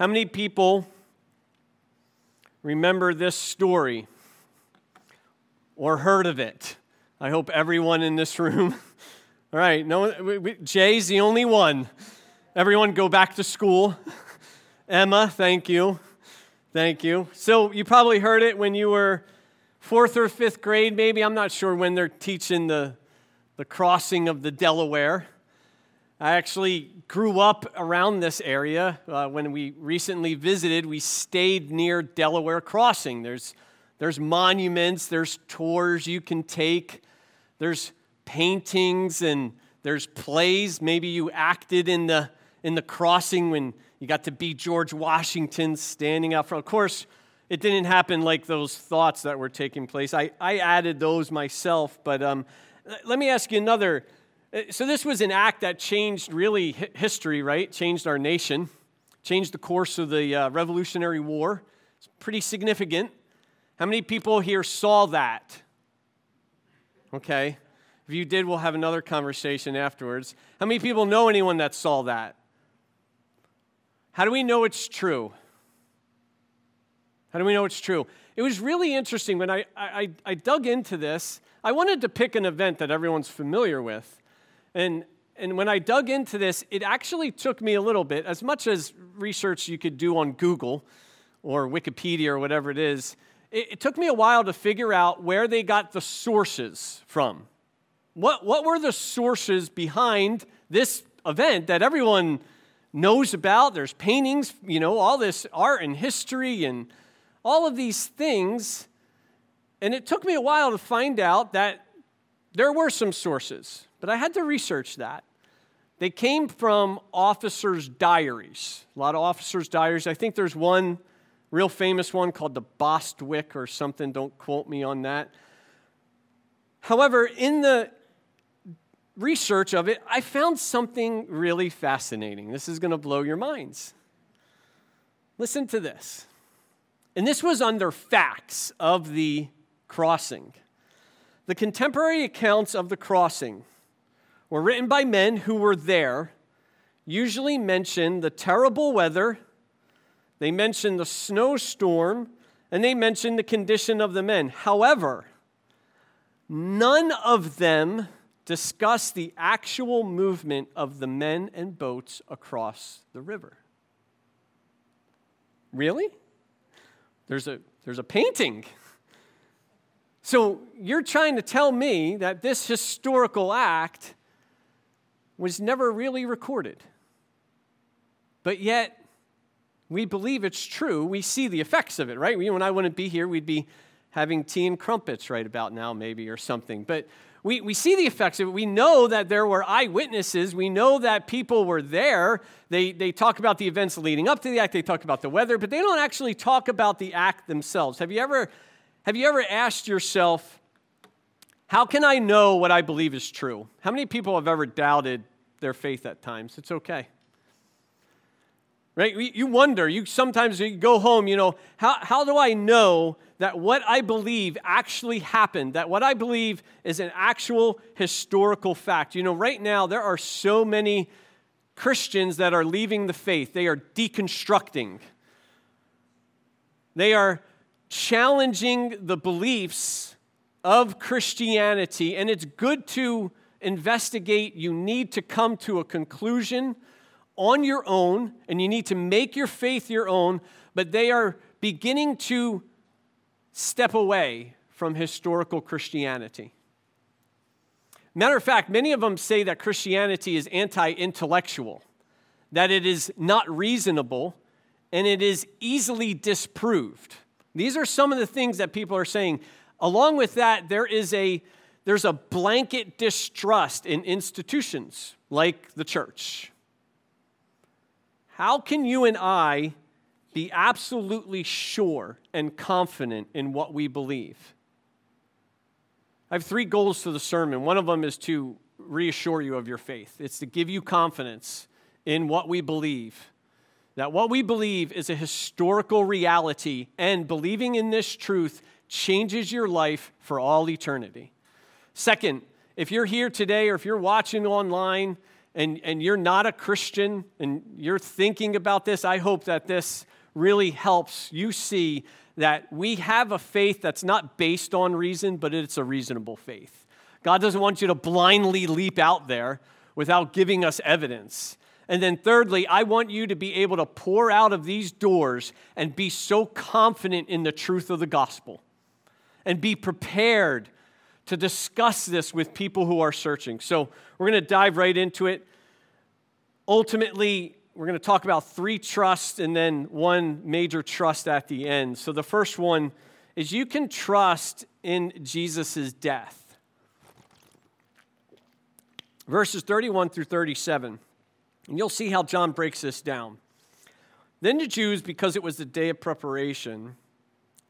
How many people remember this story or heard of it? I hope everyone in this room. All right, no, we, we, Jay's the only one. Everyone go back to school. Emma, thank you. Thank you. So you probably heard it when you were fourth or fifth grade, maybe. I'm not sure when they're teaching the, the crossing of the Delaware. I actually grew up around this area. Uh, when we recently visited, we stayed near Delaware Crossing. There's, there's monuments, there's tours you can take, there's paintings, and there's plays. Maybe you acted in the, in the crossing when you got to be George Washington standing out front. Of course, it didn't happen like those thoughts that were taking place. I, I added those myself, but um, let me ask you another. Uh, so, this was an act that changed really history, right? Changed our nation, changed the course of the uh, Revolutionary War. It's pretty significant. How many people here saw that? Okay. If you did, we'll have another conversation afterwards. How many people know anyone that saw that? How do we know it's true? How do we know it's true? It was really interesting when I, I, I dug into this. I wanted to pick an event that everyone's familiar with. And, and when I dug into this, it actually took me a little bit, as much as research you could do on Google or Wikipedia or whatever it is, it, it took me a while to figure out where they got the sources from. What, what were the sources behind this event that everyone knows about? There's paintings, you know, all this art and history and all of these things. And it took me a while to find out that there were some sources, but I had to research that. They came from officers' diaries, a lot of officers' diaries. I think there's one real famous one called the Bostwick or something. Don't quote me on that. However, in the research of it, I found something really fascinating. This is going to blow your minds. Listen to this. And this was under facts of the crossing. The contemporary accounts of the crossing were written by men who were there, usually mention the terrible weather, they mention the snowstorm, and they mention the condition of the men. However, none of them discuss the actual movement of the men and boats across the river. Really? There's a, there's a painting. So you're trying to tell me that this historical act was never really recorded. But yet, we believe it's true. We see the effects of it, right? You and I wouldn't be here. We'd be having tea and crumpets right about now, maybe, or something. But we, we see the effects of it. We know that there were eyewitnesses. We know that people were there. They, they talk about the events leading up to the act, they talk about the weather, but they don't actually talk about the act themselves. Have you ever, have you ever asked yourself, how can I know what I believe is true? How many people have ever doubted their faith at times? It's okay. Right? You wonder, you sometimes you go home, you know, how, how do I know that what I believe actually happened, that what I believe is an actual historical fact. You know, right now there are so many Christians that are leaving the faith, they are deconstructing, they are challenging the beliefs of Christianity, and it's good to investigate. You need to come to a conclusion on your own, and you need to make your faith your own, but they are beginning to step away from historical Christianity. Matter of fact, many of them say that Christianity is anti intellectual, that it is not reasonable, and it is easily disproved. These are some of the things that people are saying. Along with that, there is a there's a blanket distrust in institutions like the church. How can you and I be absolutely sure and confident in what we believe. I have three goals to the sermon. One of them is to reassure you of your faith, it's to give you confidence in what we believe. That what we believe is a historical reality, and believing in this truth changes your life for all eternity. Second, if you're here today or if you're watching online and, and you're not a Christian and you're thinking about this, I hope that this really helps you see that we have a faith that's not based on reason, but it's a reasonable faith. God doesn't want you to blindly leap out there without giving us evidence. And then, thirdly, I want you to be able to pour out of these doors and be so confident in the truth of the gospel and be prepared to discuss this with people who are searching. So, we're going to dive right into it. Ultimately, we're going to talk about three trusts and then one major trust at the end. So, the first one is you can trust in Jesus' death. Verses 31 through 37. And you'll see how John breaks this down. Then the Jews, because it was the day of preparation,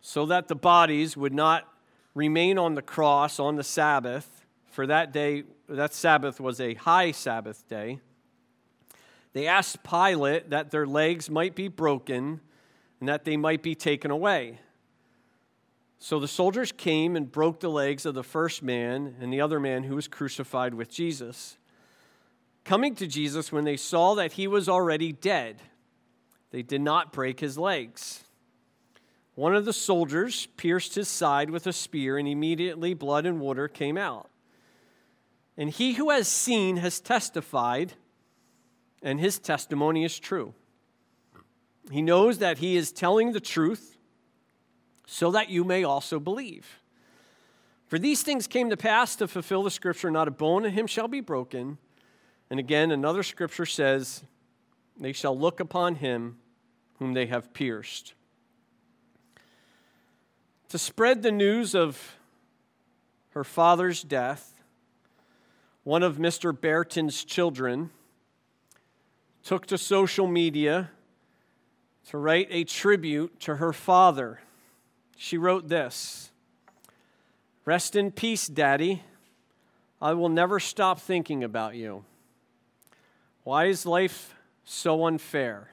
so that the bodies would not remain on the cross on the Sabbath, for that day, that Sabbath was a high Sabbath day, they asked Pilate that their legs might be broken and that they might be taken away. So the soldiers came and broke the legs of the first man and the other man who was crucified with Jesus. Coming to Jesus, when they saw that he was already dead, they did not break his legs. One of the soldiers pierced his side with a spear, and immediately blood and water came out. And he who has seen has testified, and his testimony is true. He knows that he is telling the truth, so that you may also believe. For these things came to pass to fulfill the scripture not a bone in him shall be broken. And again, another scripture says, They shall look upon him whom they have pierced. To spread the news of her father's death, one of Mr. Baerten's children took to social media to write a tribute to her father. She wrote this Rest in peace, Daddy. I will never stop thinking about you. Why is life so unfair?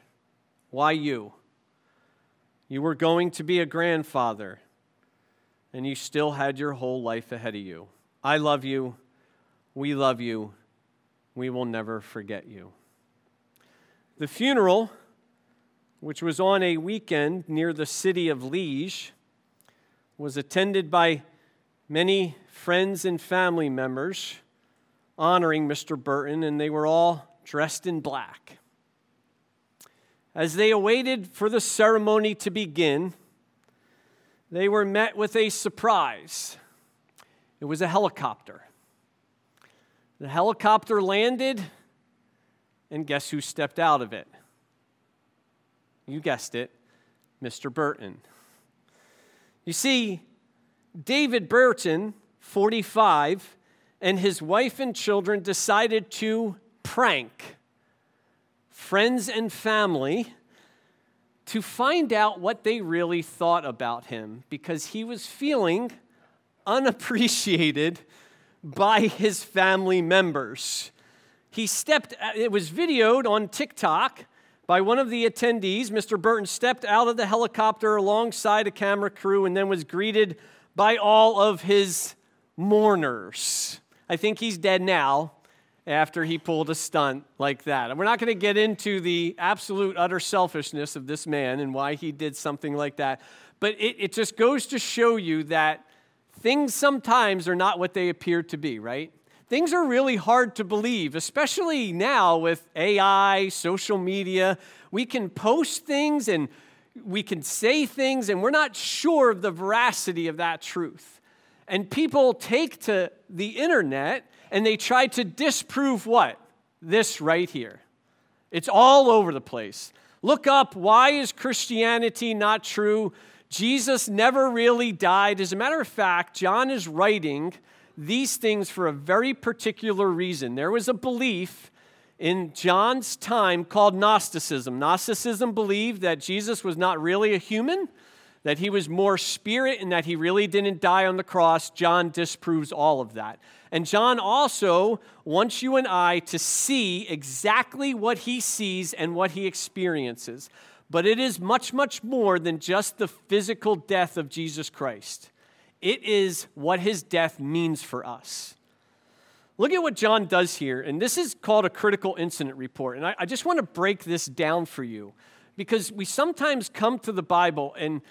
Why you? You were going to be a grandfather and you still had your whole life ahead of you. I love you. We love you. We will never forget you. The funeral, which was on a weekend near the city of Liege, was attended by many friends and family members honoring Mr. Baerten, and they were all dressed in black. As they awaited for the ceremony to begin, they were met with a surprise. It was a helicopter. The helicopter landed, and guess who stepped out of it? You guessed it, Mr. Baerten. You see, David Baerten, 45, and his wife and children decided to prank friends and family to find out what they really thought about him because he was feeling unappreciated by his family members. He stepped, uh, it was videoed on TikTok by one of the attendees. Mr. Baerten stepped out of the helicopter alongside a camera crew and then was greeted by all of his mourners. I think he's dead now, after he pulled a stunt like that. And we're not going to get into the absolute utter selfishness of this man and why he did something like that, but it, it just goes to show you that things sometimes are not what they appear to be, right? Things are really hard to believe, especially now with AI, social media. We can post things and we can say things, and we're not sure of the veracity of that truth. And people take to the internet and they tried to disprove what? This right here. It's all over the place. Look up why is Christianity not true? Jesus never really died. As a matter of fact, John is writing these things for a very particular reason. There was a belief in John's time called Gnosticism. Gnosticism believed that Jesus was not really a human, that he was more spirit, and that he really didn't die on the cross. John disproves all of that. And John also wants you and I to see exactly what he sees and what he experiences. But it is much, much more than just the physical death of Jesus Christ. It is what his death means for us. Look at what John does here, and this is called a critical incident report. And I, I just want to break this down for you because we sometimes come to the Bible and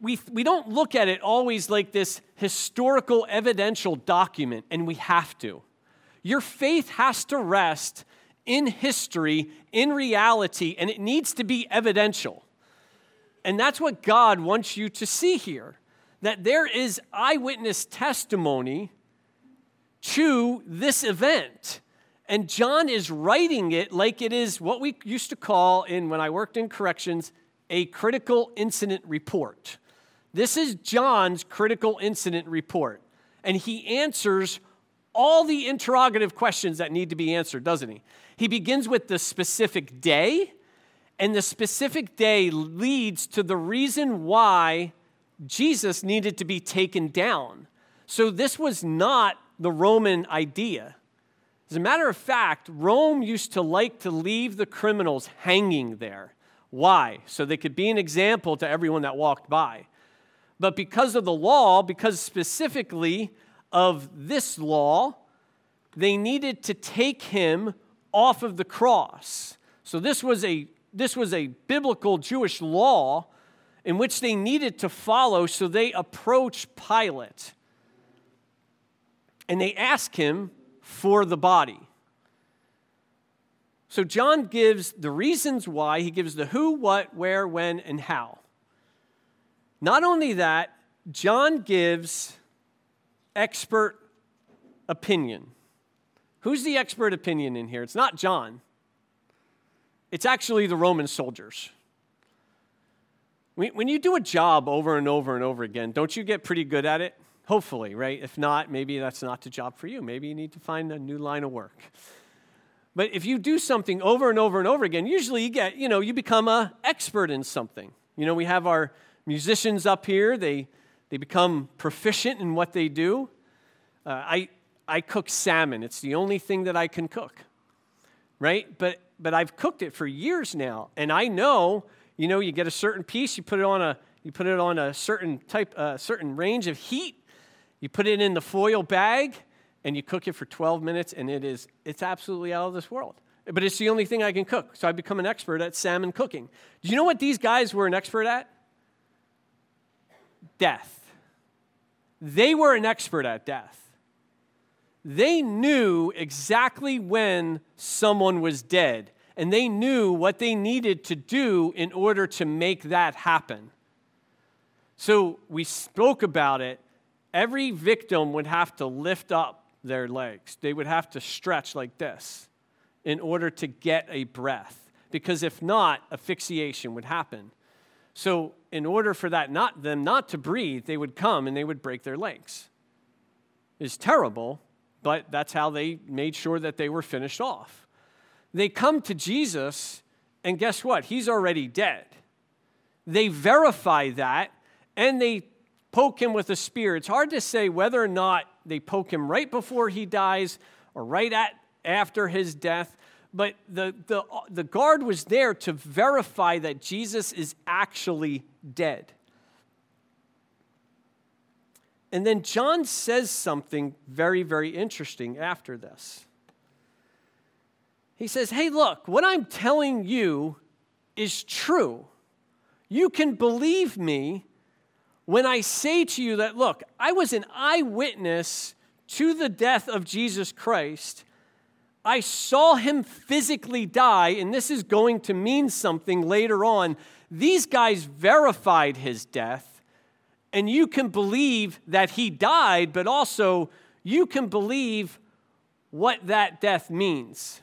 we, we don't look at it always like this historical evidential document, and we have to. Your faith has to rest in history, in reality, and it needs to be evidential. And that's what God wants you to see here that there is eyewitness testimony to this event. And John is writing it like it is what we used to call, in when I worked in corrections, a critical incident report. This is John's critical incident report. And he answers all the interrogative questions that need to be answered, doesn't he? He begins with the specific day, and the specific day leads to the reason why Jesus needed to be taken down. So this was not the Roman idea. As a matter of fact, Rome used to like to leave the criminals hanging there. Why? So they could be an example to everyone that walked by. But because of the law, because specifically of this law, they needed to take him off of the cross. So this was a this was a biblical Jewish law in which they needed to follow, so they approach Pilate and they ask him for the body. So John gives the reasons why, he gives the who, what, where, when, and how. Not only that, John gives expert opinion. Who's the expert opinion in here? It's not John, it's actually the Roman soldiers. When you do a job over and over and over again, don't you get pretty good at it? Hopefully, right? If not, maybe that's not the job for you. Maybe you need to find a new line of work. But if you do something over and over and over again, usually you get, you know, you become an expert in something. You know, we have our musicians up here, they, they become proficient in what they do. Uh, I, I cook salmon, it's the only thing that I can cook, right? But, but I've cooked it for years now, and I know you know, you get a certain piece, you put it on a you put it on a certain type, a uh, certain range of heat. You put it in the foil bag, and you cook it for 12 minutes, and it is it's absolutely out of this world. But it's the only thing I can cook, so I become an expert at salmon cooking. Do you know what these guys were an expert at? Death. They were an expert at death. They knew exactly when someone was dead and they knew what they needed to do in order to make that happen. So we spoke about it. Every victim would have to lift up their legs, they would have to stretch like this in order to get a breath, because if not, asphyxiation would happen. So, in order for that not them not to breathe, they would come and they would break their legs. It's terrible, but that's how they made sure that they were finished off. They come to Jesus, and guess what? He's already dead. They verify that, and they poke him with a spear. It's hard to say whether or not they poke him right before he dies or right at, after his death, but the, the, the guard was there to verify that Jesus is actually dead. And then John says something very, very interesting after this. He says, Hey, look, what I'm telling you is true. You can believe me when I say to you that, look, I was an eyewitness to the death of Jesus Christ. I saw him physically die, and this is going to mean something later on. These guys verified his death, and you can believe that he died, but also you can believe what that death means.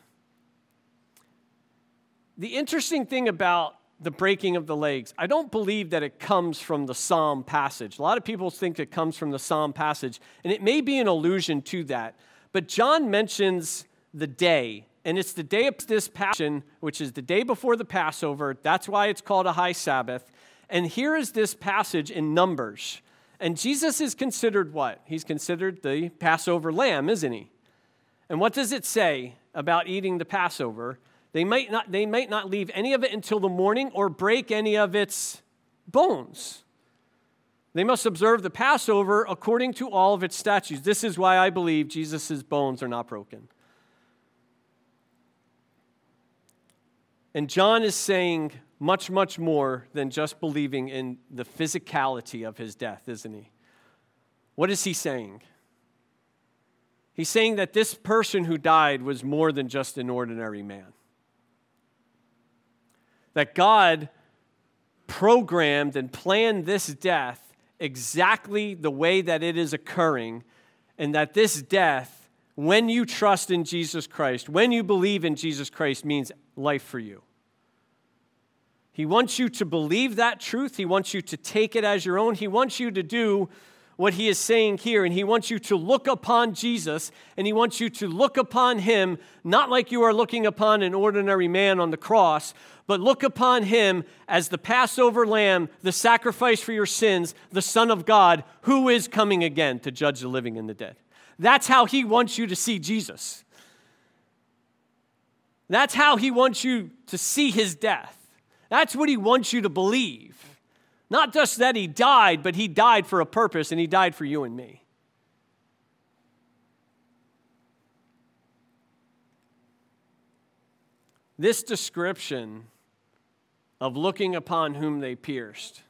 The interesting thing about the breaking of the legs, I don't believe that it comes from the Psalm passage. A lot of people think it comes from the Psalm passage, and it may be an allusion to that. But John mentions the day, and it's the day of this passion, which is the day before the Passover. That's why it's called a high Sabbath. And here is this passage in Numbers. And Jesus is considered what? He's considered the Passover lamb, isn't he? And what does it say about eating the Passover? They might not, they might not leave any of it until the morning or break any of its bones. They must observe the Passover according to all of its statutes. This is why I believe Jesus' bones are not broken. And John is saying much, much more than just believing in the physicality of his death, isn't he? What is he saying? He's saying that this person who died was more than just an ordinary man. That God programmed and planned this death exactly the way that it is occurring, and that this death, when you trust in Jesus Christ, when you believe in Jesus Christ, means life for you. He wants you to believe that truth. He wants you to take it as your own. He wants you to do what he is saying here, and he wants you to look upon Jesus, and he wants you to look upon him not like you are looking upon an ordinary man on the cross, but look upon him as the Passover lamb, the sacrifice for your sins, the Son of God, who is coming again to judge the living and the dead. That's how he wants you to see Jesus. That's how he wants you to see his death. That's what he wants you to believe. Not just that he died, but he died for a purpose and he died for you and me. This description of looking upon whom they pierced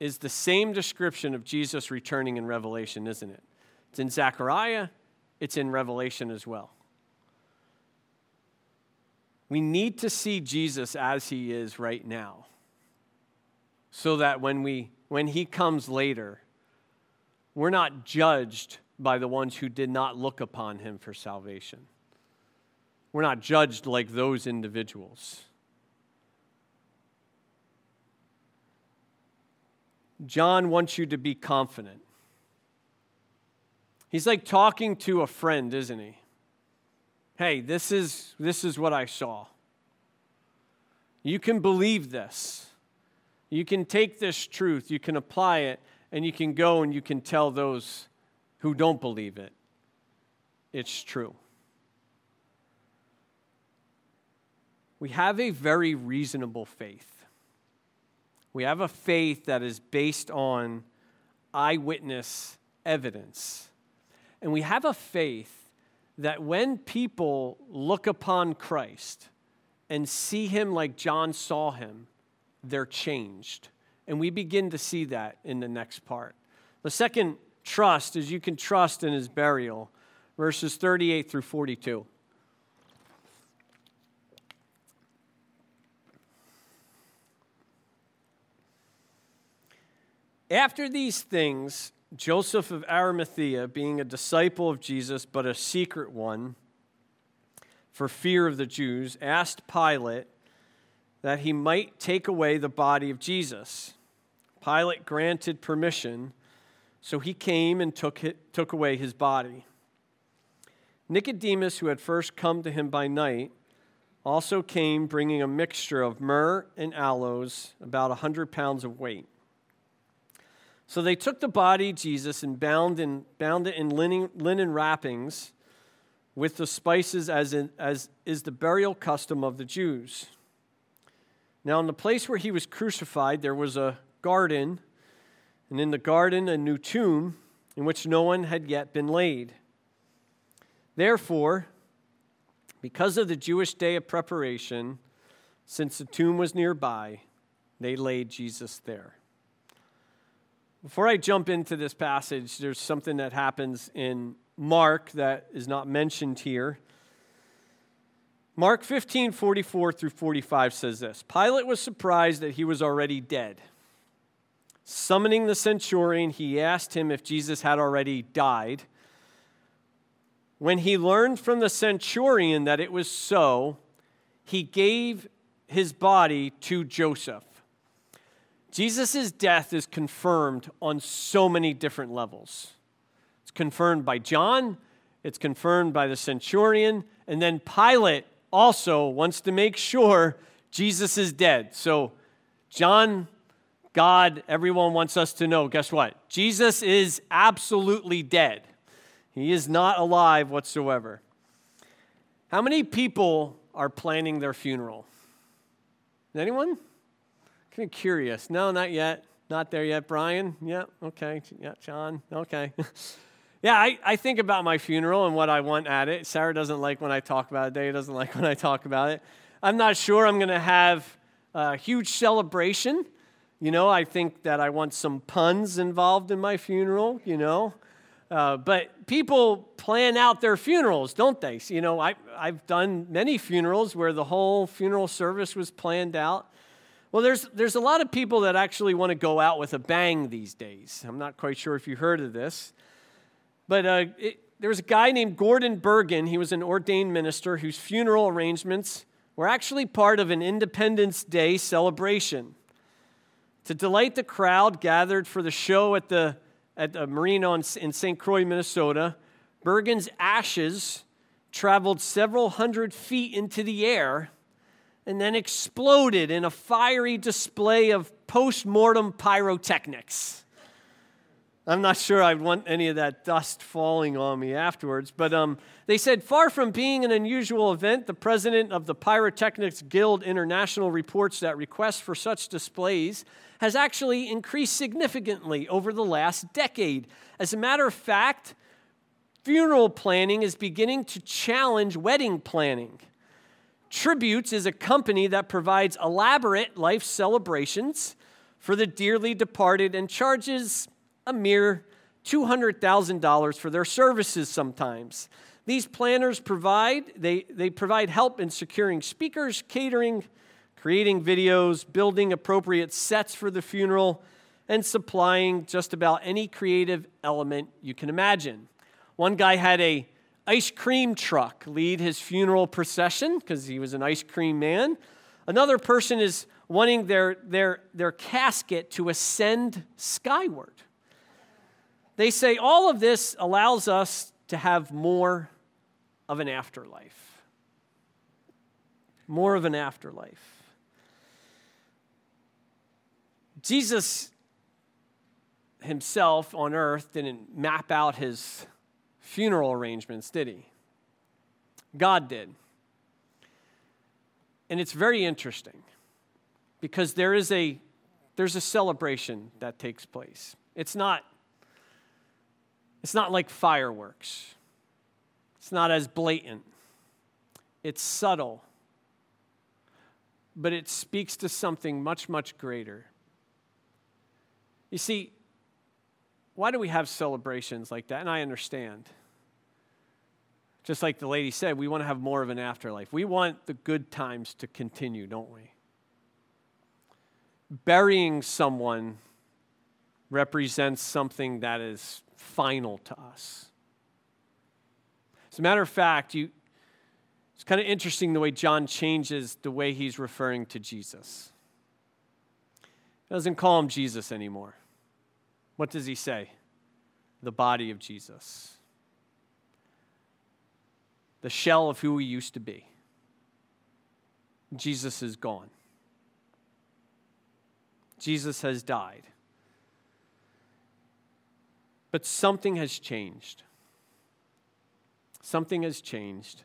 is the same description of Jesus returning in Revelation, isn't it? It's in Zechariah, it's in Revelation as well. We need to see Jesus as he is right now. So that when we when he comes later, we're not judged by the ones who did not look upon him for salvation. We're not judged like those individuals. John wants you to be confident. He's like talking to a friend, isn't he? hey, this is, this is what I saw. You can believe this. You can take this truth, you can apply it, and you can go and you can tell those who don't believe it it's true. We have a very reasonable faith. We have a faith that is based on eyewitness evidence. And we have a faith that when people look upon Christ and see him like John saw him, they're changed. And we begin to see that in the next part. The second trust is you can trust in his burial, verses 38 through 42. After these things, Joseph of Arimathea, being a disciple of Jesus, but a secret one, for fear of the Jews, asked Pilate that he might take away the body of Jesus. Pilate granted permission, so he came and took, it, took away his body. Nicodemus, who had first come to him by night, also came bringing a mixture of myrrh and aloes, about a hundred pounds of weight. So they took the body of Jesus and bound, in, bound it in linen, linen wrappings with the spices, as, in, as is the burial custom of the Jews. Now, in the place where he was crucified, there was a garden, and in the garden, a new tomb in which no one had yet been laid. Therefore, because of the Jewish day of preparation, since the tomb was nearby, they laid Jesus there. Before I jump into this passage, there's something that happens in Mark that is not mentioned here. Mark 15, 44 through 45 says this Pilate was surprised that he was already dead. Summoning the centurion, he asked him if Jesus had already died. When he learned from the centurion that it was so, he gave his body to Joseph Jesus' death is confirmed on so many different levels. It's confirmed by John, it's confirmed by the centurion, and then Pilate also wants to make sure Jesus is dead. So, John, God, everyone wants us to know guess what? Jesus is absolutely dead. He is not alive whatsoever. How many people are planning their funeral? Anyone? Kind of curious. No, not yet. Not there yet, Brian? Yeah, okay. Yeah, John, okay. yeah, I, I think about my funeral and what I want at it. Sarah doesn't like when I talk about it. Dave doesn't like when I talk about it. I'm not sure I'm going to have a huge celebration. You know, I think that I want some puns involved in my funeral, you know. Uh, but people plan out their funerals, don't they? You know, I, I've done many funerals where the whole funeral service was planned out. Well, there's, there's a lot of people that actually want to go out with a bang these days. I'm not quite sure if you heard of this. But uh, it, there was a guy named Gordon Bergen. He was an ordained minister whose funeral arrangements were actually part of an Independence Day celebration. To delight the crowd gathered for the show at the, at the marina in St. Croix, Minnesota, Bergen's ashes traveled several hundred feet into the air and then exploded in a fiery display of post mortem pyrotechnics. I'm not sure I'd want any of that dust falling on me afterwards, but um, they said far from being an unusual event, the president of the Pyrotechnics Guild International reports that requests for such displays has actually increased significantly over the last decade. As a matter of fact, funeral planning is beginning to challenge wedding planning. Tributes is a company that provides elaborate life celebrations for the dearly departed and charges a mere $200,000 for their services sometimes. These planners provide they, they provide help in securing speakers, catering, creating videos, building appropriate sets for the funeral, and supplying just about any creative element you can imagine. One guy had a ice cream truck lead his funeral procession because he was an ice cream man. Another person is wanting their, their, their casket to ascend skyward. They say all of this allows us to have more of an afterlife. More of an afterlife. Jesus himself on earth didn't map out his funeral arrangements, did he? God did. And it's very interesting because there is a there's a celebration that takes place. It's not it's not like fireworks. It's not as blatant. It's subtle. But it speaks to something much much greater. You see, why do we have celebrations like that? And I understand. Just like the lady said, we want to have more of an afterlife. We want the good times to continue, don't we? Burying someone represents something that is final to us. As a matter of fact, you, it's kind of interesting the way John changes the way he's referring to Jesus. He doesn't call him Jesus anymore. What does he say? The body of Jesus. The shell of who he used to be. Jesus is gone. Jesus has died. But something has changed. Something has changed.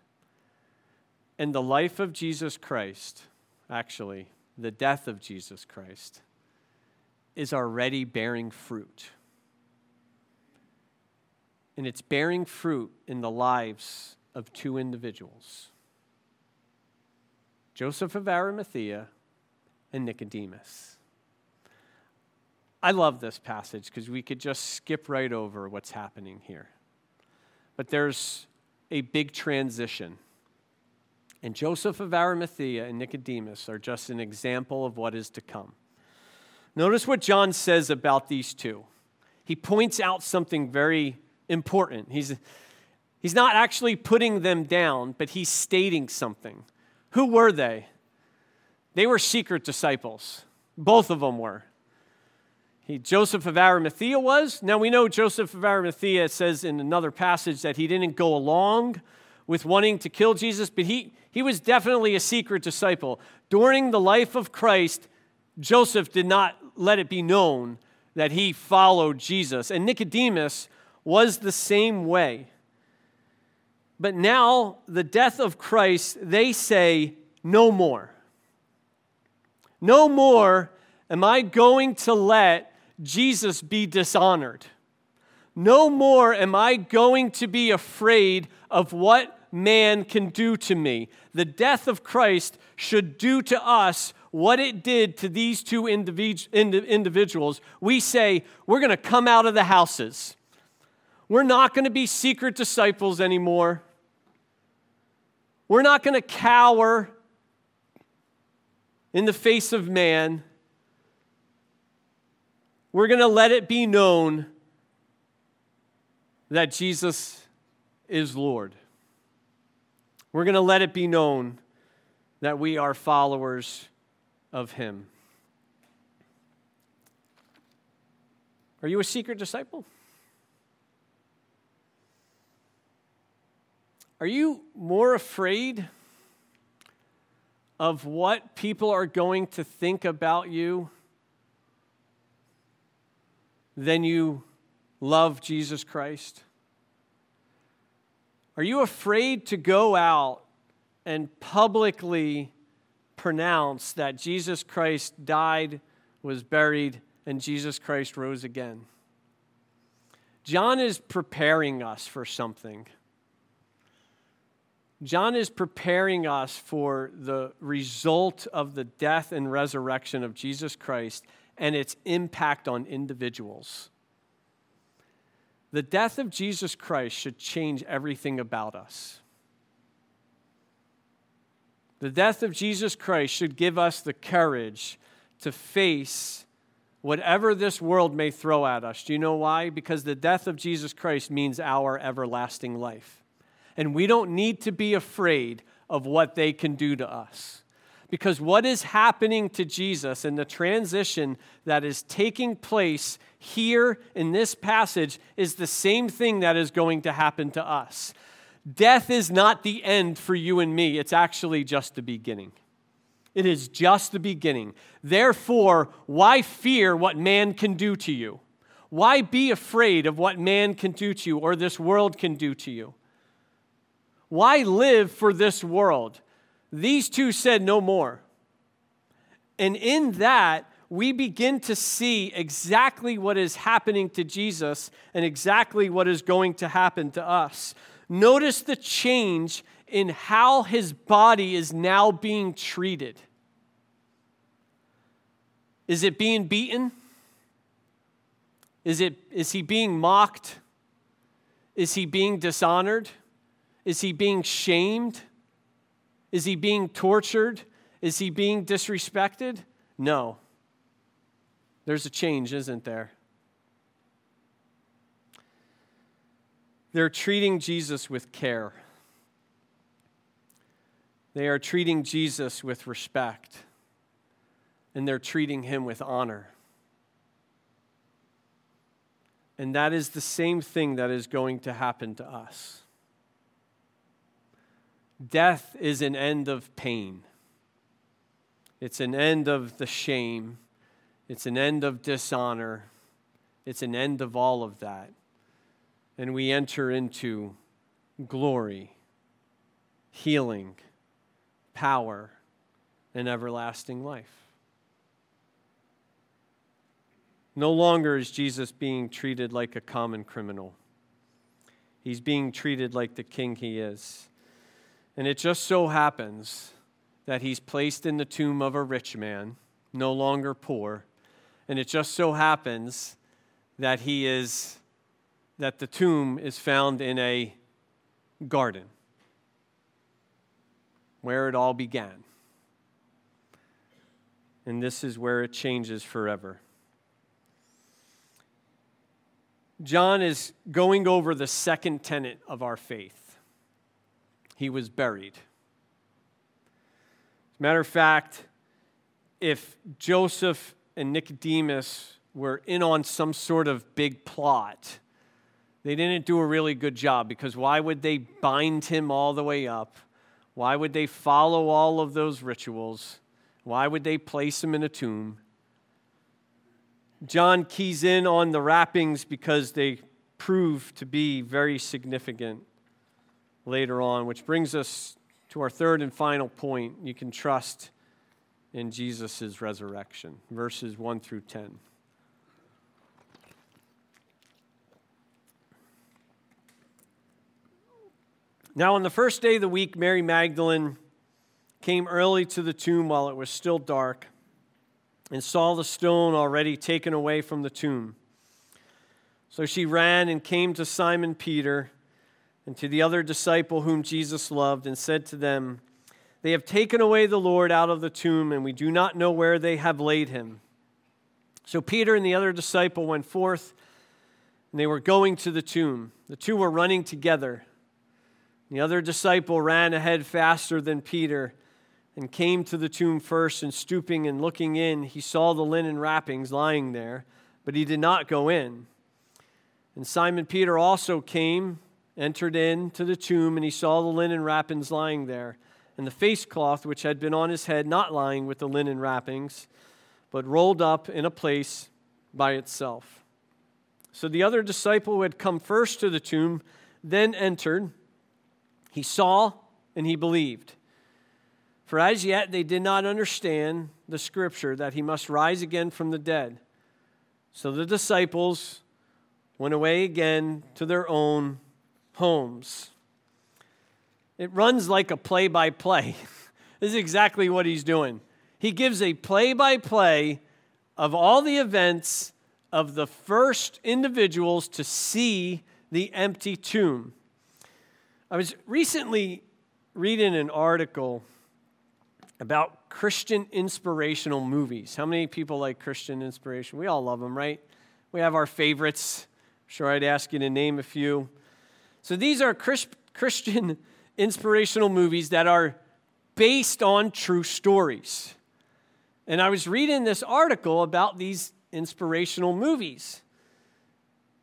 And the life of Jesus Christ, actually, the death of Jesus Christ, is already bearing fruit. And it's bearing fruit in the lives of two individuals Joseph of Arimathea and Nicodemus. I love this passage because we could just skip right over what's happening here. But there's a big transition. And Joseph of Arimathea and Nicodemus are just an example of what is to come. Notice what John says about these two. He points out something very important. He's, he's not actually putting them down, but he's stating something. Who were they? They were secret disciples. Both of them were. He, Joseph of Arimathea was. Now we know Joseph of Arimathea says in another passage that he didn't go along with wanting to kill Jesus, but he, he was definitely a secret disciple. During the life of Christ, Joseph did not let it be known that he followed Jesus. And Nicodemus was the same way. But now, the death of Christ, they say, no more. No more am I going to let Jesus be dishonored. No more am I going to be afraid of what man can do to me. The death of Christ should do to us what it did to these two individuals. We say, we're going to come out of the houses. We're not going to be secret disciples anymore. We're not going to cower in the face of man. We're going to let it be known that Jesus is Lord. We're going to let it be known that we are followers of Him. Are you a secret disciple? Are you more afraid of what people are going to think about you than you love Jesus Christ? Are you afraid to go out and publicly pronounce that Jesus Christ died, was buried, and Jesus Christ rose again? John is preparing us for something. John is preparing us for the result of the death and resurrection of Jesus Christ and its impact on individuals. The death of Jesus Christ should change everything about us. The death of Jesus Christ should give us the courage to face whatever this world may throw at us. Do you know why? Because the death of Jesus Christ means our everlasting life. And we don't need to be afraid of what they can do to us. Because what is happening to Jesus and the transition that is taking place here in this passage is the same thing that is going to happen to us. Death is not the end for you and me, it's actually just the beginning. It is just the beginning. Therefore, why fear what man can do to you? Why be afraid of what man can do to you or this world can do to you? Why live for this world? These two said no more. And in that, we begin to see exactly what is happening to Jesus and exactly what is going to happen to us. Notice the change in how his body is now being treated. Is it being beaten? Is, it, is he being mocked? Is he being dishonored? Is he being shamed? Is he being tortured? Is he being disrespected? No. There's a change, isn't there? They're treating Jesus with care. They are treating Jesus with respect. And they're treating him with honor. And that is the same thing that is going to happen to us. Death is an end of pain, it's an end of the shame, it's an end of dishonor, it's an end of all of that. And we enter into glory, healing, power, and everlasting life. No longer is Jesus being treated like a common criminal. He's being treated like the king he is. And it just so happens that he's placed in the tomb of a rich man, no longer poor. And it just so happens that he is that the tomb is found in a garden where it all began. And this is where it changes forever. John is going over the second tenet of our faith he was buried. As a matter of fact, if Joseph and Nicodemus were in on some sort of big plot, they didn't do a really good job because why would they bind him all the way up? Why would they follow all of those rituals? Why would they place him in a tomb? John keys in on the wrappings because they prove to be very significant later on, which brings us to our third and final point. You can trust in Jesus' resurrection. Verses 1 through 10. Now, on the first day of the week, Mary Magdalene came early to the tomb while it was still dark and saw the stone already taken away from the tomb. So she ran and came to Simon Peter and to the other disciple whom Jesus loved and said to them, They have taken away the Lord out of the tomb, and we do not know where they have laid him. So Peter and the other disciple went forth, and they were going to the tomb. The two were running together. The other disciple ran ahead faster than Peter and came to the tomb first, and stooping and looking in, he saw the linen wrappings lying there, but he did not go in. And Simon Peter also came, entered into the tomb, and he saw the linen wrappings lying there, and the face cloth which had been on his head not lying with the linen wrappings, but rolled up in a place by itself. So the other disciple who had come first to the tomb then entered. He saw and he believed. For as yet they did not understand the scripture that he must rise again from the dead. So the disciples went away again to their own homes. It runs like a play by play. This is exactly what he's doing. He gives a play by play of all the events of the first individuals to see the empty tomb. I was recently reading an article about Christian inspirational movies. How many people like Christian inspiration? We all love them, right? We have our favorites. I'm sure I'd ask you to name a few. So these are Christian inspirational movies that are based on true stories. And I was reading this article about these inspirational movies.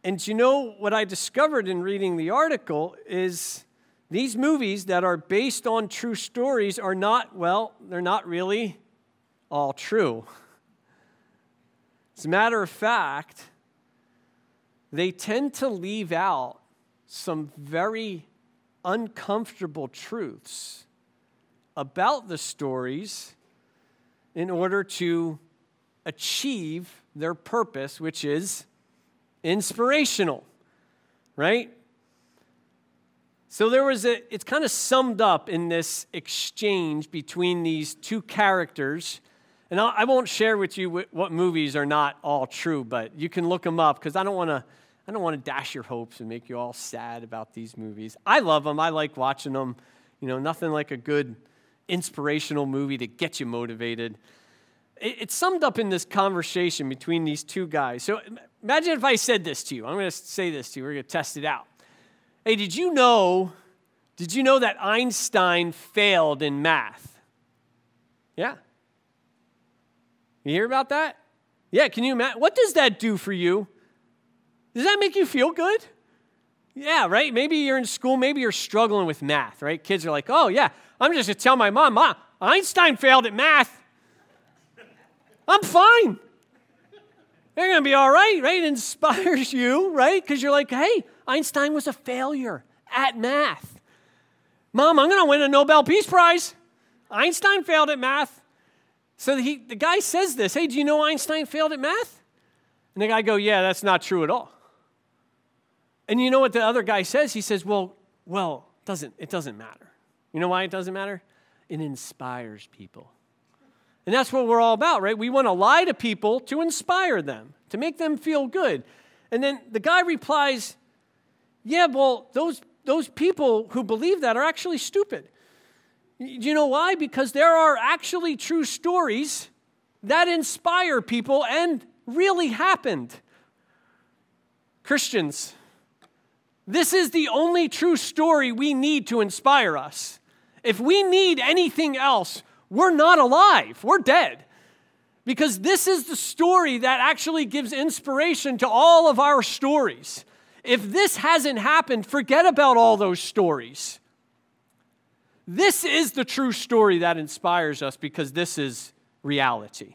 And you know what I discovered in reading the article is these movies that are based on true stories are not, well, they're not really all true. As a matter of fact, they tend to leave out some very uncomfortable truths about the stories in order to achieve their purpose, which is inspirational, right? So there was a, it's kind of summed up in this exchange between these two characters. And I won't share with you what movies are not all true, but you can look them up because I don't want to. I don't want to dash your hopes and make you all sad about these movies. I love them. I like watching them. You know, nothing like a good inspirational movie to get you motivated. It's summed up in this conversation between these two guys. So imagine if I said this to you. I'm going to say this to you. We're going to test it out. Hey, did you know? Did you know that Einstein failed in math? Yeah. You hear about that? Yeah, can you imagine? What does that do for you? Does that make you feel good? Yeah, right? Maybe you're in school, maybe you're struggling with math, right? Kids are like, oh, yeah, I'm just gonna tell my mom, Mom, Einstein failed at math. I'm fine. They're gonna be all right, right? It inspires you, right? Because you're like, hey, Einstein was a failure at math. Mom, I'm going to win a Nobel Peace Prize. Einstein failed at math. So he, the guy says this Hey, do you know Einstein failed at math? And the guy go, Yeah, that's not true at all. And you know what the other guy says? He says, Well, well, doesn't, it doesn't matter. You know why it doesn't matter? It inspires people. And that's what we're all about, right? We want to lie to people to inspire them, to make them feel good. And then the guy replies, yeah, well, those, those people who believe that are actually stupid. Do you know why? Because there are actually true stories that inspire people and really happened. Christians, this is the only true story we need to inspire us. If we need anything else, we're not alive, we're dead. Because this is the story that actually gives inspiration to all of our stories. If this hasn't happened, forget about all those stories. This is the true story that inspires us because this is reality.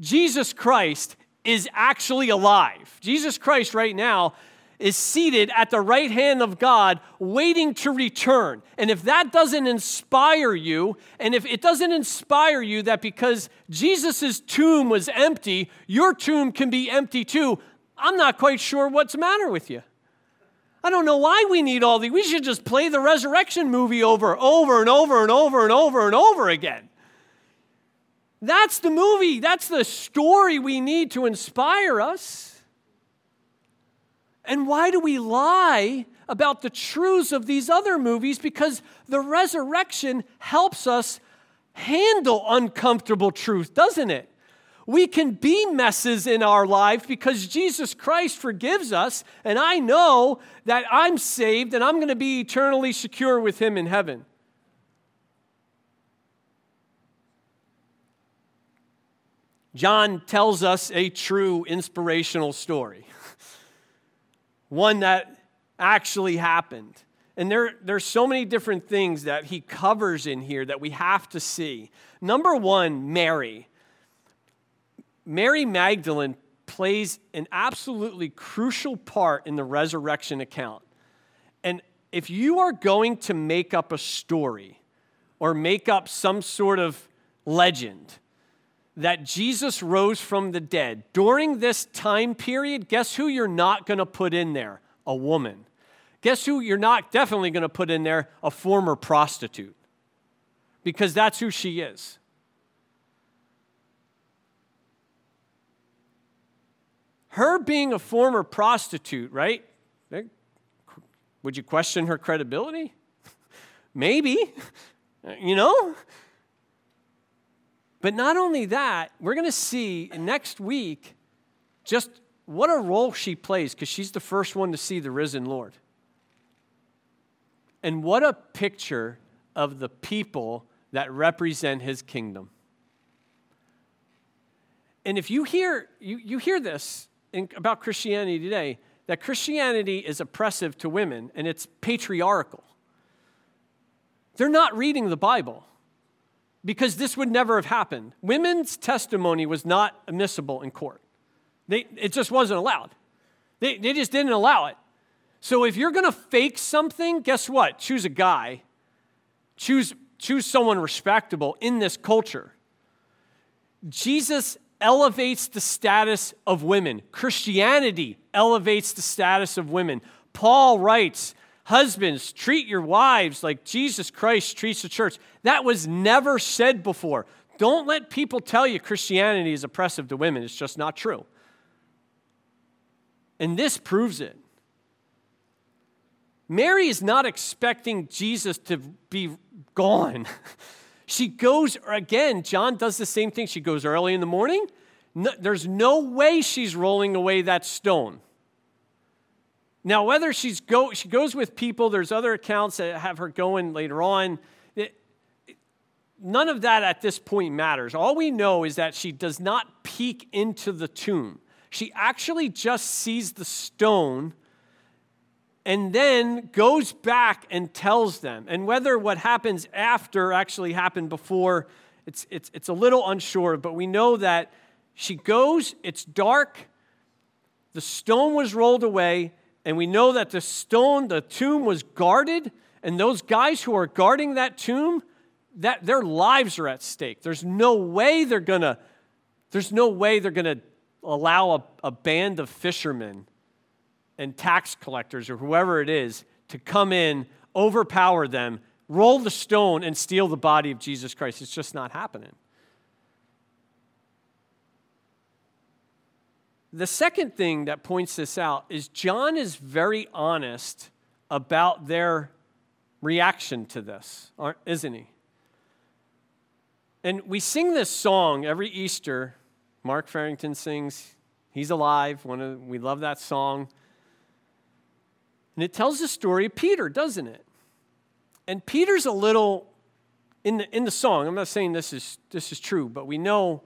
Jesus Christ is actually alive. Jesus Christ, right now, is seated at the right hand of God, waiting to return. And if that doesn't inspire you, and if it doesn't inspire you that because Jesus' tomb was empty, your tomb can be empty too, I'm not quite sure what's the matter with you. I don't know why we need all these. We should just play the resurrection movie over, over and over and over and over and over again. That's the movie. That's the story we need to inspire us. And why do we lie about the truths of these other movies? Because the resurrection helps us handle uncomfortable truth, doesn't it? We can be messes in our life because Jesus Christ forgives us, and I know that I'm saved and I'm going to be eternally secure with Him in heaven. John tells us a true inspirational story, one that actually happened. And there, there's so many different things that he covers in here that we have to see. Number one, Mary. Mary Magdalene plays an absolutely crucial part in the resurrection account. And if you are going to make up a story or make up some sort of legend that Jesus rose from the dead during this time period, guess who you're not going to put in there? A woman. Guess who you're not definitely going to put in there? A former prostitute. Because that's who she is. her being a former prostitute, right? Would you question her credibility? Maybe, you know? But not only that, we're going to see next week just what a role she plays because she's the first one to see the risen Lord. And what a picture of the people that represent his kingdom. And if you hear you, you hear this in, about Christianity today that Christianity is oppressive to women and it's patriarchal. They're not reading the Bible because this would never have happened. Women's testimony was not admissible in court, they, it just wasn't allowed. They, they just didn't allow it. So if you're going to fake something, guess what? Choose a guy. Choose, choose someone respectable in this culture. Jesus elevates the status of women. Christianity elevates the status of women. Paul writes, Husbands, treat your wives like Jesus Christ treats the church. That was never said before. Don't let people tell you Christianity is oppressive to women. It's just not true. And this proves it. Mary is not expecting Jesus to be gone. She goes, again, John does the same thing. She goes early in the morning. No, there's no way she's rolling away that stone. Now, whether she's go, she goes with people, there's other accounts that have her going later on. It, none of that at this point matters. All we know is that she does not peek into the tomb. She actually just sees the stone and then goes back and tells them. And whether what happens after actually happened before, it's, it's, it's a little unsure, but we know that she goes, it's dark, the stone was rolled away, and we know that the stone, the tomb was guarded, and those guys who are guarding that tomb, that their lives are at stake. There's no way they're gonna, there's no way they're gonna allow a, a band of fishermen and tax collectors or whoever it is to come in, overpower them, roll the stone, and steal the body of Jesus Christ. It's just not happening. The second thing that points this out is John is very honest about their reaction to this, isn't he? And we sing this song every Easter. Mark Farrington sings, He's Alive. One of, we love that song. And it tells the story of Peter, doesn't it? And Peter's a little in the, in the song. I'm not saying this is, this is true, but we know,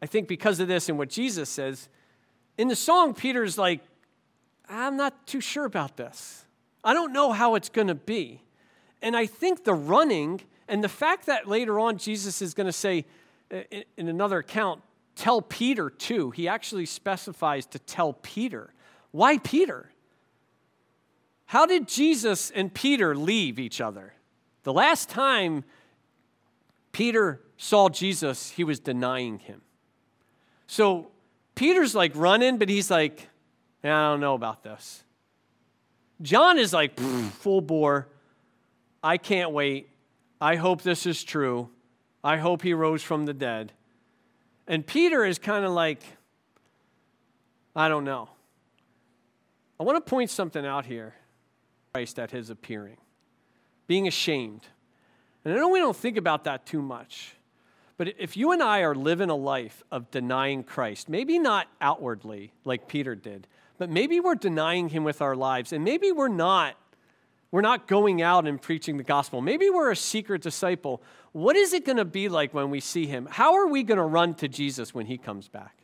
I think because of this and what Jesus says, in the song, Peter's like, I'm not too sure about this. I don't know how it's going to be. And I think the running and the fact that later on Jesus is going to say in another account, tell Peter too. He actually specifies to tell Peter. Why Peter? How did Jesus and Peter leave each other? The last time Peter saw Jesus, he was denying him. So Peter's like running, but he's like, I don't know about this. John is like, full bore. I can't wait. I hope this is true. I hope he rose from the dead. And Peter is kind of like, I don't know. I want to point something out here Christ at his appearing, being ashamed. And I know we don't think about that too much. But if you and I are living a life of denying Christ, maybe not outwardly like Peter did, but maybe we're denying him with our lives, and maybe we're not we're not going out and preaching the gospel. Maybe we're a secret disciple. What is it going to be like when we see him? How are we going to run to Jesus when he comes back?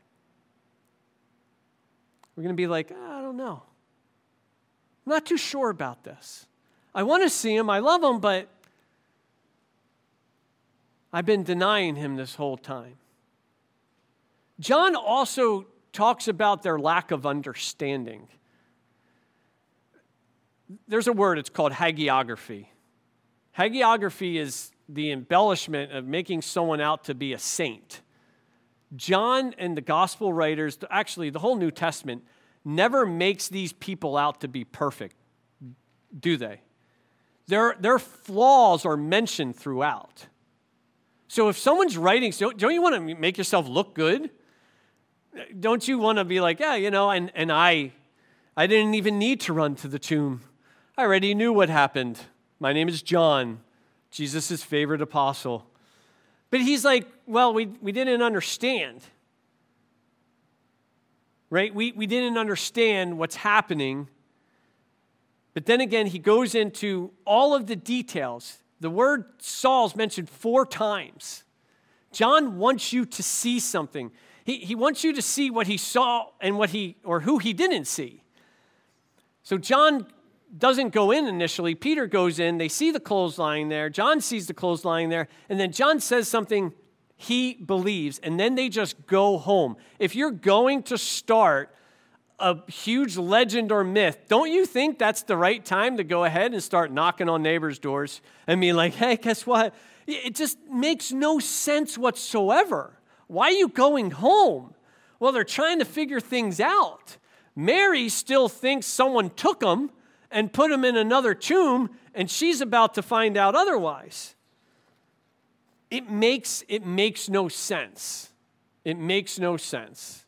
We're going to be like, ah, I don't know. I'm not too sure about this. I want to see him. I love him, but I've been denying him this whole time. John also talks about their lack of understanding there's a word, it's called hagiography. Hagiography is the embellishment of making someone out to be a saint. John and the gospel writers, actually, the whole New Testament, never makes these people out to be perfect, do they? Their, their flaws are mentioned throughout. So if someone's writing, don't, don't you want to make yourself look good? Don't you want to be like, yeah, you know, and, and I, I didn't even need to run to the tomb. I already knew what happened. My name is John, Jesus' favorite apostle. But he's like, well, we, we didn't understand. Right? We, we didn't understand what's happening. But then again, he goes into all of the details. The word Saul's mentioned four times. John wants you to see something. He, he wants you to see what he saw and what he, or who he didn't see. So John doesn't go in initially. Peter goes in. They see the clothes lying there. John sees the clothes lying there. And then John says something he believes. And then they just go home. If you're going to start a huge legend or myth, don't you think that's the right time to go ahead and start knocking on neighbors' doors and be like, hey, guess what? It just makes no sense whatsoever. Why are you going home? Well, they're trying to figure things out. Mary still thinks someone took them and put him in another tomb, and she's about to find out otherwise. It makes, it makes no sense. It makes no sense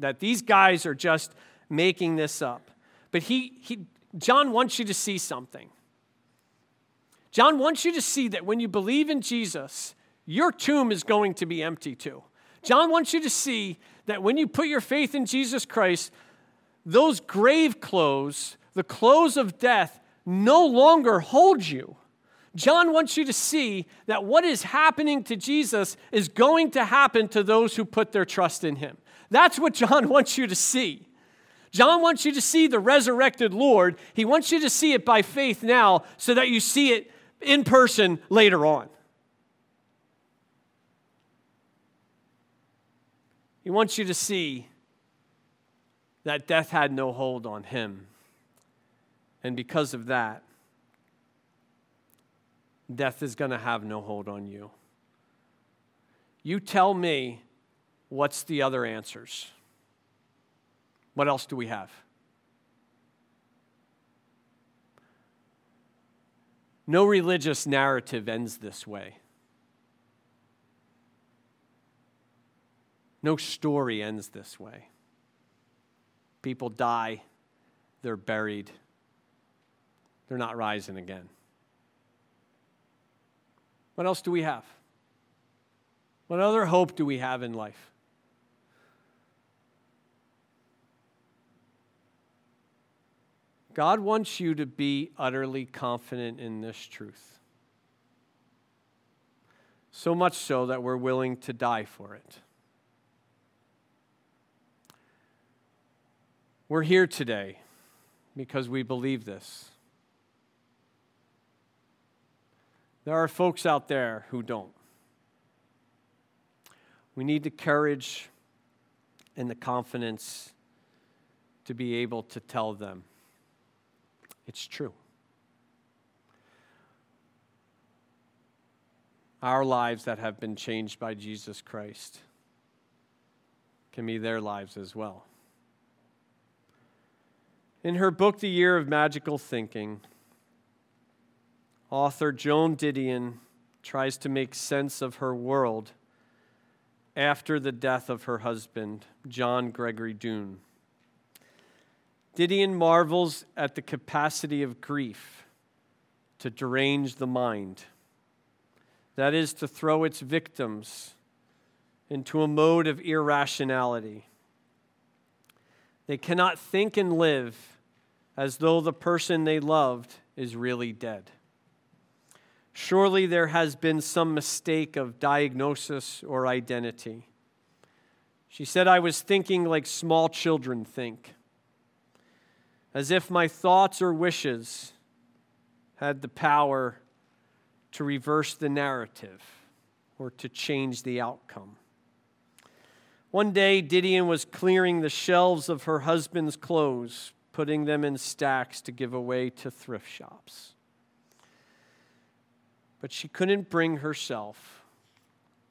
that these guys are just making this up. But he, he, John wants you to see something. John wants you to see that when you believe in Jesus, your tomb is going to be empty too. John wants you to see that when you put your faith in Jesus Christ, those grave clothes the clothes of death no longer hold you. John wants you to see that what is happening to Jesus is going to happen to those who put their trust in him. That's what John wants you to see. John wants you to see the resurrected Lord. He wants you to see it by faith now so that you see it in person later on. He wants you to see that death had no hold on him. And because of that, death is going to have no hold on you. You tell me what's the other answers. What else do we have? No religious narrative ends this way. No story ends this way. People die, they're buried they're not rising again. What else do we have? What other hope do we have in life? God wants you to be utterly confident in this truth. So much so that we're willing to die for it. We're here today because we believe this. There are folks out there who don't. We need the courage and the confidence to be able to tell them It's true. Our lives that have been changed by Jesus Christ can be their lives as well. In her book, The Year of Magical Thinking, author Joan Didion tries to make sense of her world after the death of her husband, John Gregory Dunne. Didion marvels at the capacity of grief to derange the mind, that is, to throw its victims into a mode of irrationality. They cannot think and live as though the person they loved is really dead. Surely there has been some mistake of diagnosis or identity. She said, I was thinking like small children think, as if my thoughts or wishes had the power to reverse the narrative or to change the outcome. One day, Didion was clearing the shelves of her husband's clothes, putting them in stacks to give away to thrift shops. But she couldn't bring herself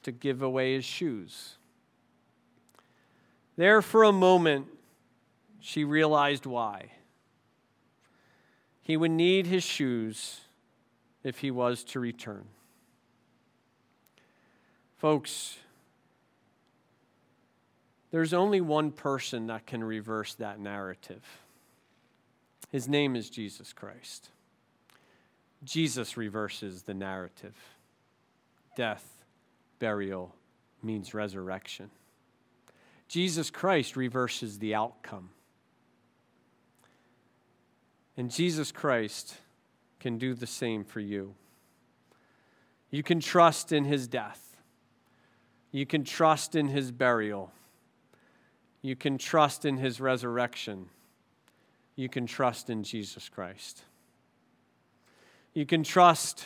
to give away his shoes. There, for a moment, she realized why. He would need his shoes if he was to return. Folks, there's only one person that can reverse that narrative. His name is Jesus Christ. Jesus reverses the narrative. Death, burial means resurrection. Jesus Christ reverses the outcome. And Jesus Christ can do the same for you. You can trust in his death. You can trust in his burial. You can trust in his resurrection. You can trust in Jesus Christ. You can trust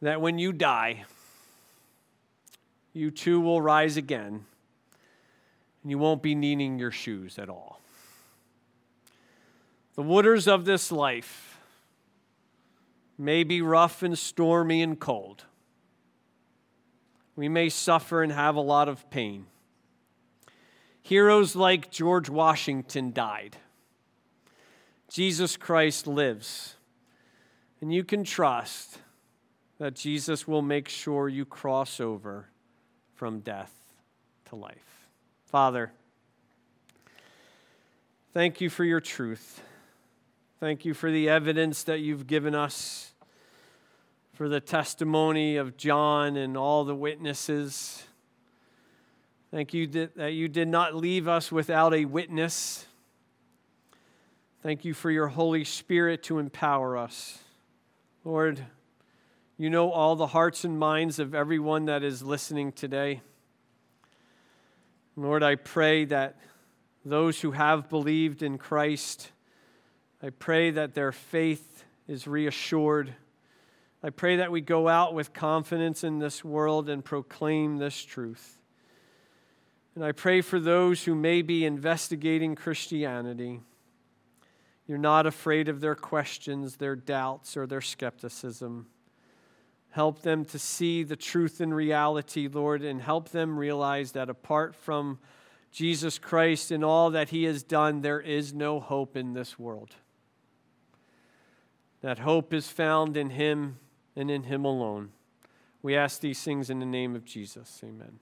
that when you die, you too will rise again and you won't be needing your shoes at all. The waters of this life may be rough and stormy and cold. We may suffer and have a lot of pain. Heroes like George Washington died. Jesus Christ lives. And you can trust that Jesus will make sure you cross over from death to life. Father, thank you for your truth. Thank you for the evidence that you've given us for the testimony of John and all the witnesses. Thank you that you did not leave us without a witness. Thank you for your Holy Spirit to empower us. Lord, you know all the hearts and minds of everyone that is listening today. Lord, I pray that those who have believed in Christ, I pray that their faith is reassured I pray that we go out with confidence in this world and proclaim this truth. And I pray for those who may be investigating Christianity. You're not afraid of their questions, their doubts, or their skepticism. Help them to see the truth in reality, Lord, and help them realize that apart from Jesus Christ and all that He has done, there is no hope in this world. That hope is found in Him and in Him alone. We ask these things in the name of Jesus. Amen.